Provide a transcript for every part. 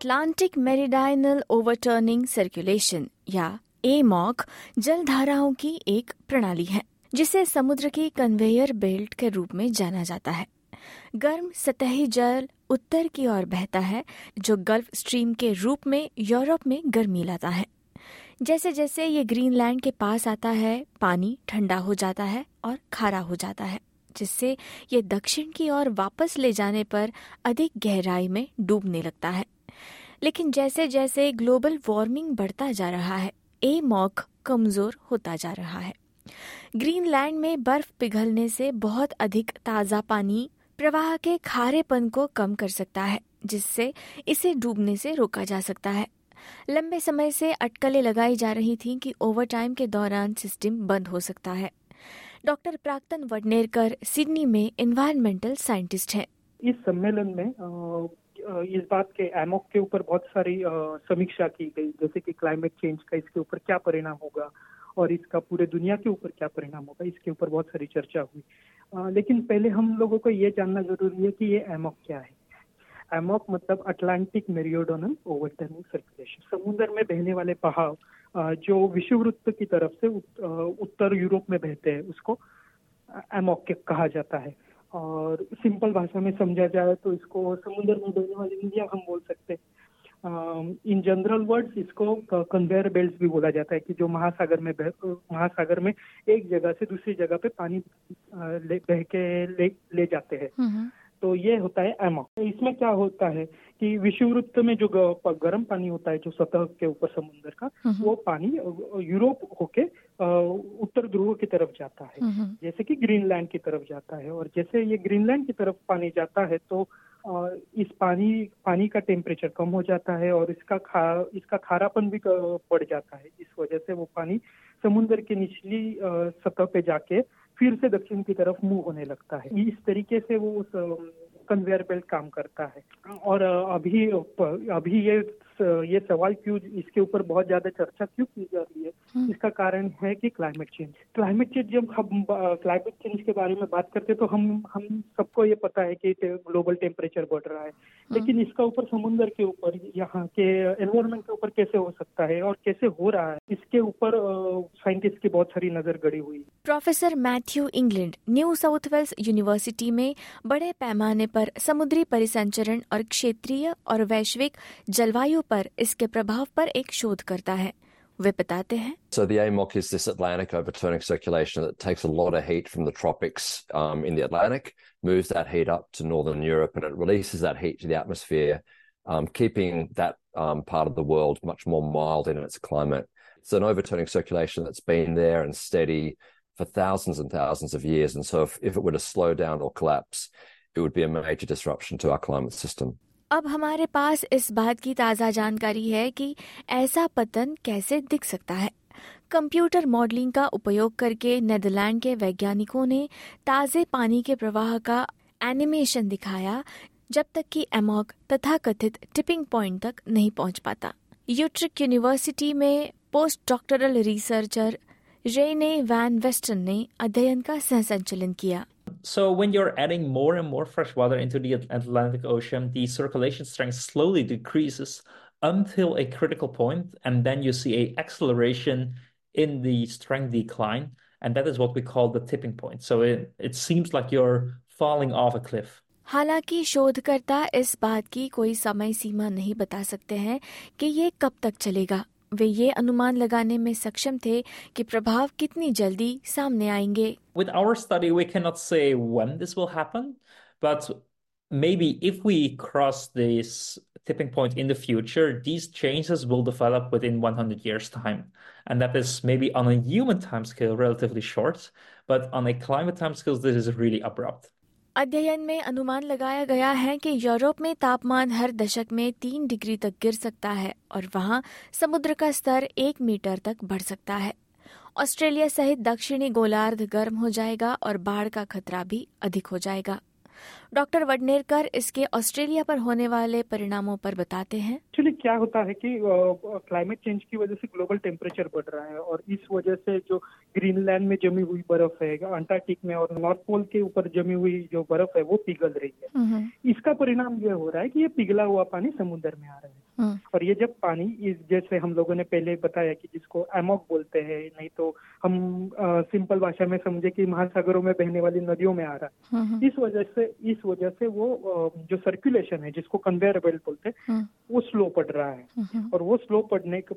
Atlantic meridional overturning circulation या AMOC जल धाराओं की एक प्रणाली है, जिसे समुद्र की कन्वेयर बेल्ट के रूप में जाना जाता है। गर्म सतही जल उत्तर की ओर बहता है, जो गल्फ स्ट्रीम के रूप में यूरोप में गर्मी लाता है। जैसे जैसे ये ग्रीनलैंड के पास आता है, पानी ठंडा हो जाता है और खारा हो जाता है, जिससे ये दक्षिण की ओर वापस ले जाने पर अधिक गहराई में डूबने लगता है। लेकिन जैसे जैसे ग्लोबल वार्मिंग बढ़ता जा रहा है, ए मॉक कमज़ोर होता जा रहा है। ग्रीनलैंड में बर्फ़ पिघलने से बहुत अधिक ताज़ा पानी प्रवाह के खारेपन को कम कर सकता है, जिससे इसे डूबने से रोका जा सकता है। लंबे समय से अटकलें लगाई जा रही थीं कि ओवरटाइम के दौरान सिस्टम बंद हो सकता है। डॉक्टर प्राक्तन वडनेरकर सिडनी में इन्वायरमेंटल साइंटिस्ट हैं। इस सम्मेलन में इस बात के एमोक के ऊपर बहुत सारी समीक्षा की गई, जैसे कि क्लाइमेट चेंज का इसके ऊपर क्या परिणाम होगा और इसका पूरे दुनिया के ऊपर क्या परिणाम होगा, इसके ऊपर बहुत सारी चर्चा हुई। लेकिन पहले हम लोगों को ये जानना ज़रूरी है कि ये एमोक क्या है। एमोक मतलब अटलांटिक मेरियोडोनल ओवरटर्निंग सर्कुलेशन समुद्र में बहने वाले पहाड़ जो विषुववृत्त की तरफ़ से उत्तर यूरोप में बहते हैं, उसको एमोक कहा जाता है। और सिंपल भाषा में समझा जाए तो इसको समुद्र में बहने वाली नदियाँ हम बोल सकते हैं। इन जनरल वर्ड्स इसको कन्वेयर बेल्ट भी बोला जाता है कि जो महासागर में महासागर में एक जगह से दूसरी जगह पे पानी बह के ले, ले जाते हैं। तो ये होता है एमॉक इसमें क्या होता है कि विषुववृत्त में जो गर्म पानी होता है जो सतह के ऊपर समुद्र का वो पानी यूरोप होके उत्तर ध्रुव की तरफ़ जाता है। जैसे कि ग्रीनलैंड की तरफ़ जाता है और जैसे ये ग्रीनलैंड की तरफ़ पानी जाता है तो इस पानी पानी का टेम्परेचर कम हो जाता है और इसका खा इसका खारापन भी बढ़ जाता है। इस वजह से वो पानी समुद्र के निचली सतह पे जाके फिर से दक्षिण की तरफ़ मूव होने लगता है। इस तरीके से वो उस कन्वेयर बेल्ट काम करता है। और अभी अभी ये ये सवाल क्यों इसके ऊपर बहुत ज़्यादा चर्चा क्यों की जा रही है? इसका कारण है कि क्लाइमेट चेंज क्लाइमेट चेंज जब हम क्लाइमेट चेंज के बारे में बात करते हैं तो हम हम सबको ये पता है कि ग्लोबल टेम्परेचर बढ़ रहा है। लेकिन इसका ऊपर समुद्र के ऊपर यहाँ के एनवायरमेंट के ऊपर कैसे हो सकता है और कैसे हो रहा है इसके ऊपर साइंटिस्ट की बहुत सारी नज़र गड़ी हुई। Professor Matthew England New South Wales university में बड़े पैमाने पर समुद्री परिसंचरण और क्षेत्रीय और वैश्विक जलवायु पर इसके प्रभाव पर एक शोध करता है वे बताते हैं So the AMOC is this Atlantic overturning circulation that takes a lot of heat from the tropics um, in the Atlantic, moves that heat up to northern Europe, and it releases that heat to the atmosphere, um, keeping that um, part of the world much more mild in its climate. It's an overturning circulation that's been there and steady for thousands and thousands of years. And so if, if it were to slow down or collapse, it would be a major disruption to our climate system. अब हमारे पास इस बात की ताज़ा जानकारी है कि ऐसा पतन कैसे दिख सकता है। कंप्यूटर मॉडलिंग का उपयोग करके नेदरलैंड के वैज्ञानिकों ने ताज़े पानी के प्रवाह का एनिमेशन दिखाया, जब तक कि एमॉक तथा कथित टिपिंग पॉइंट तक नहीं पहुँच पाता। यूट्रिक यूनिवर्सिटी में post doctoral researcher Rene van Westen ने अध्ययन का सह संचलन किया। So when you're adding more and more fresh water into the Atlantic Ocean, the circulation strength slowly decreases until a critical point, and then you see a acceleration in the strength decline, and that is what we call the tipping point. So it, it seems like you're falling off a cliff. हालांकि शोधकर्ता इस बात की कोई समय सीमा नहीं बता सकते हैं कि ये कब तक चलेगा वे ये अनुमान लगाने में सक्षम थे कि प्रभाव कितनी जल्दी सामने आएंगे With our study, we cannot say when this will happen, but maybe if we cross this tipping point in the future, these changes will develop within 100 years' time. And that is maybe on a human timescale relatively short, but on a climate timescale, this is really abrupt. अध्ययन में अनुमान लगाया गया है कि Europe में तापमान हर दशक में तीन डिग्री तक गिर सकता है और वहाँ समुद्र का स्तर एक मीटर तक बढ़ सकता है। ऑस्ट्रेलिया सहित दक्षिणी गोलार्ध गर्म हो जाएगा और बाढ़ का खतरा भी अधिक हो जाएगा। डॉक्टर वडनेरकर इसके ऑस्ट्रेलिया पर होने वाले परिणामों पर बताते हैं एक्चुअली क्या होता है कि क्लाइमेट चेंज की वजह से ग्लोबल टेम्परेचर बढ़ रहा है और इस वजह से जो ग्रीनलैंड में जमी हुई बर्फ़ है अंटार्कटिक में और नॉर्थ पोल के ऊपर जमी हुई जो बर्फ़ है वो पिघल रही है हम्म। इसका परिणाम ये हो रहा है कि ये पिघला हुआ पानी समुद्र में आ रहा है हम्म। और ये जब पानी इस जैसे हम लोगों ने पहले बताया कि जिसको एमोक बोलते हैं नहीं तो हम आ, सिंपल भाषा में समझे कि महासागरों में बहने वाली नदियों में आ रहा है हम्म। इस वजह से इस वजह से वो जो सर्कुलेशन है जिसको कन्वेयर बेल्ट बोलते हैं हम्म। वो स्लो पड़ रहा है। और वो स्लो पड़ने के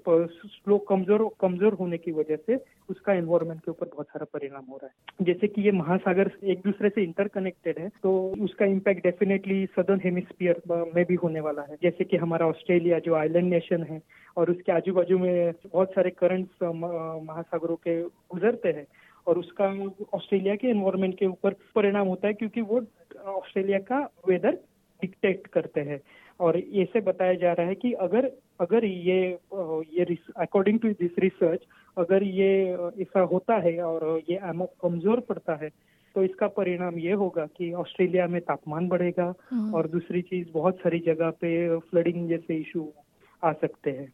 स्लो कमज़ोर कमज़ोर होने की वजह से उसका एनवायरमेंट के ऊपर बहुत सारा परिणाम हो रहा है। जैसे कि ये महासागर एक दूसरे से इंटरकनेक्टेड है तो उसका इम्पैक्ट डेफिनेटली सदर्न हेमिस्फीयर में भी होने वाला है। जैसे कि हमारा ऑस्ट्रेलिया जो आइलैंड नेशन है और उसके आजू बाजू में बहुत सारे करंट्स महासागरों के गुजरते हैं और उसका ऑस्ट्रेलिया के एनवायरमेंट के ऊपर परिणाम होता है क्योंकि वो ऑस्ट्रेलिया का वेदर डिक्टेट करते हैं और ऐसे बताया जा रहा है कि अगर अगर ये ये अकॉर्डिंग टू दिस रिसर्च अगर ये ऐसा होता है और ये कमज़ोर पड़ता है तो इसका परिणाम ये होगा कि ऑस्ट्रेलिया में तापमान बढ़ेगा हम्म। और दूसरी चीज़ बहुत सारी जगह पे फ्लडिंग जैसे इशू आ सकते हैं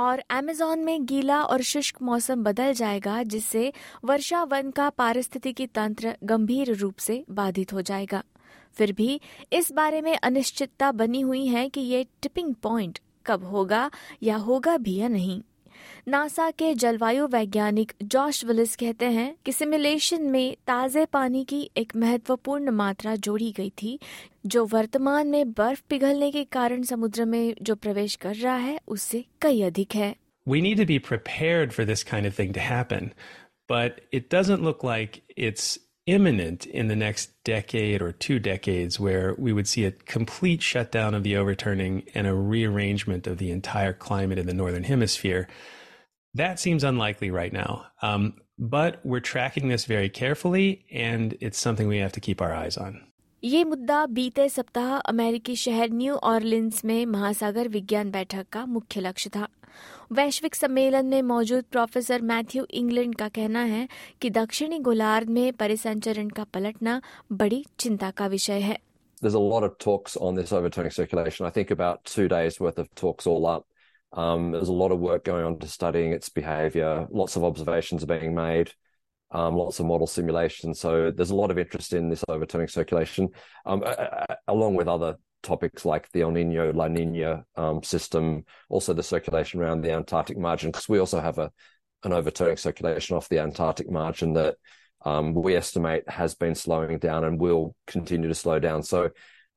और अमेजोन में गीला और शुष्क मौसम बदल जाएगा, जिससे वर्षा वन का पारिस्थितिकी तंत्र गंभीर रूप से बाधित हो जाएगा। फिर भी इस बारे में अनिश्चितता बनी हुई है कि ये टिपिंग पॉइंट कब होगा या होगा भी या नहीं। नासा के जलवायु वैज्ञानिक जॉश विलिस कहते हैं कि सिमुलेशन में ताजे पानी की एक महत्वपूर्ण मात्रा जोड़ी गई थी जो वर्तमान में बर्फ़ पिघलने के कारण समुद्र में जो प्रवेश कर रहा है उससे कई अधिक है। We need to be prepared for this kind of thing to happen, but it doesn't look like it's imminent in the next decade or two decades where we would see a complete shutdown of the overturning and a rearrangement of the entire climate in the northern hemisphere. That seems unlikely right now. Um, but we're tracking this very carefully, and it's something we have to keep our eyes on. ये मुद्दा बीते सप्ताह अमेरिकी शहर new Orleans में महासागर विज्ञान बैठक का मुख्य लक्ष्य था वैश्विक सम्मेलन में मौजूद प्रोफेसर मैथ्यू इंग्लैंड का कहना है कि दक्षिणी गोलार्ध में परिसंचरण का पलटना बड़ी चिंता का विषय है There's a lot of talks on this overturning circulation. I think about two days worth of talks all up. Um, there's a lot of work going on to studying its behavior. Lots of observations are being made. Um, lots of model simulation. So there's a lot of interest in this overturning circulation, um, along with other topics like the El Nino La Nina um, system, also the circulation around the Antarctic margin, because we also have a an overturning circulation off the Antarctic margin that um, we estimate has been slowing down and will continue to slow down. So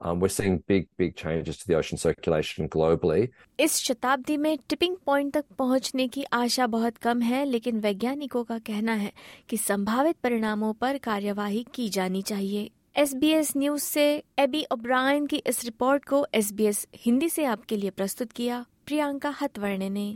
Um, we're seeing big, big changes to the ocean circulation globally. इस शताब्दी में tipping point तक पहुँचने की आशा बहुत कम है लेकिन वैज्ञानिकों का कहना है कि संभावित परिणामों पर कार्यवाही की जानी चाहिए एस बी एस न्यूज़ से एबी ओब्रायन की इस रिपोर्ट को एस बी एस हिंदी से आपके लिए प्रस्तुत किया प्रियंका हतवर्णे ने